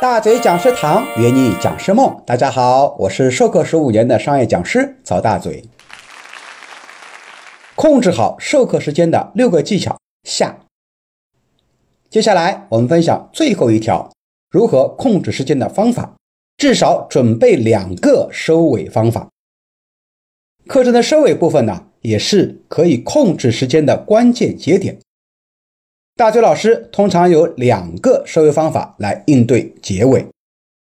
大嘴讲师堂圆你讲师梦，大家好，我是授课十五年的商业讲师曹大嘴。控制好授课时间的六个技巧下。接下来我们分享最后一条，如何控制时间的方法，至少准备两个收尾方法。课程的收尾部分呢，也是可以控制时间的关键节点。大嘴老师通常有两个收尾方法来应对结尾。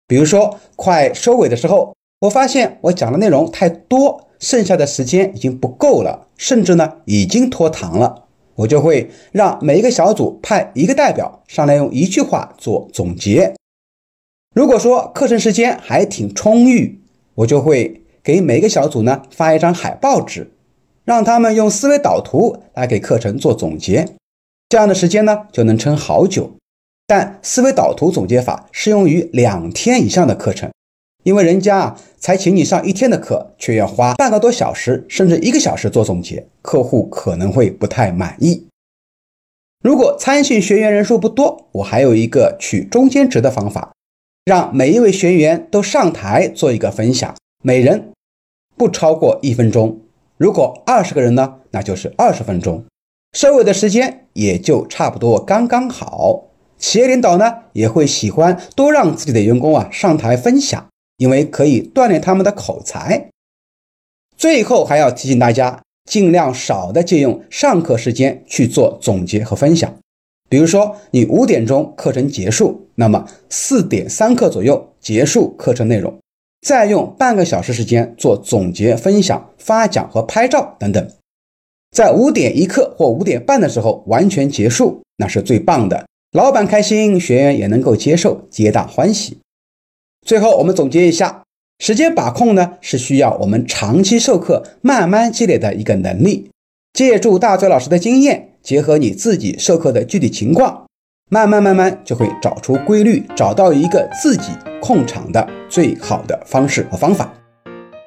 比如说，快收尾的时候，我发现我讲的内容太多，剩下的时间已经不够了，甚至呢已经拖堂了，我就会让每一个小组派一个代表上来，用一句话做总结。如果说课程时间还挺充裕，我就会给每个小组呢发一张海报纸，让他们用思维导图来给课程做总结。这样的时间呢，就能撑好久。但思维导图总结法适用于两天以上的课程，因为人家啊才请你上一天的课，却要花半个多小时甚至一个小时做总结，客户可能会不太满意。如果参训学员人数不多，我还有一个取中间值的方法，让每一位学员都上台做一个分享，每人不超过一分钟。如果二十个人呢，那就是二十分钟。收尾的时间也就差不多刚刚好。企业领导呢也会喜欢多让自己的员工啊上台分享，因为可以锻炼他们的口才。最后还要提醒大家，尽量少的借用上课时间去做总结和分享。比如说，你五点钟课程结束，那么四点三刻左右结束课程内容，再用半个小时时间做总结、分享、发奖和拍照等等。在五点一刻或五点半的时候完全结束，那是最棒的。老板开心，学员也能够接受，皆大欢喜。最后，我们总结一下，时间把控呢，是需要我们长期授课慢慢积累的一个能力。借助大嘴老师的经验，结合你自己授课的具体情况，慢慢慢慢就会找出规律，找到一个自己控场的最好的方式和方法。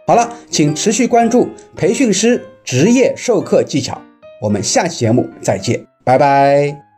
好了，请持续关注培训师。职业授课技巧，我们下期节目再见，拜拜。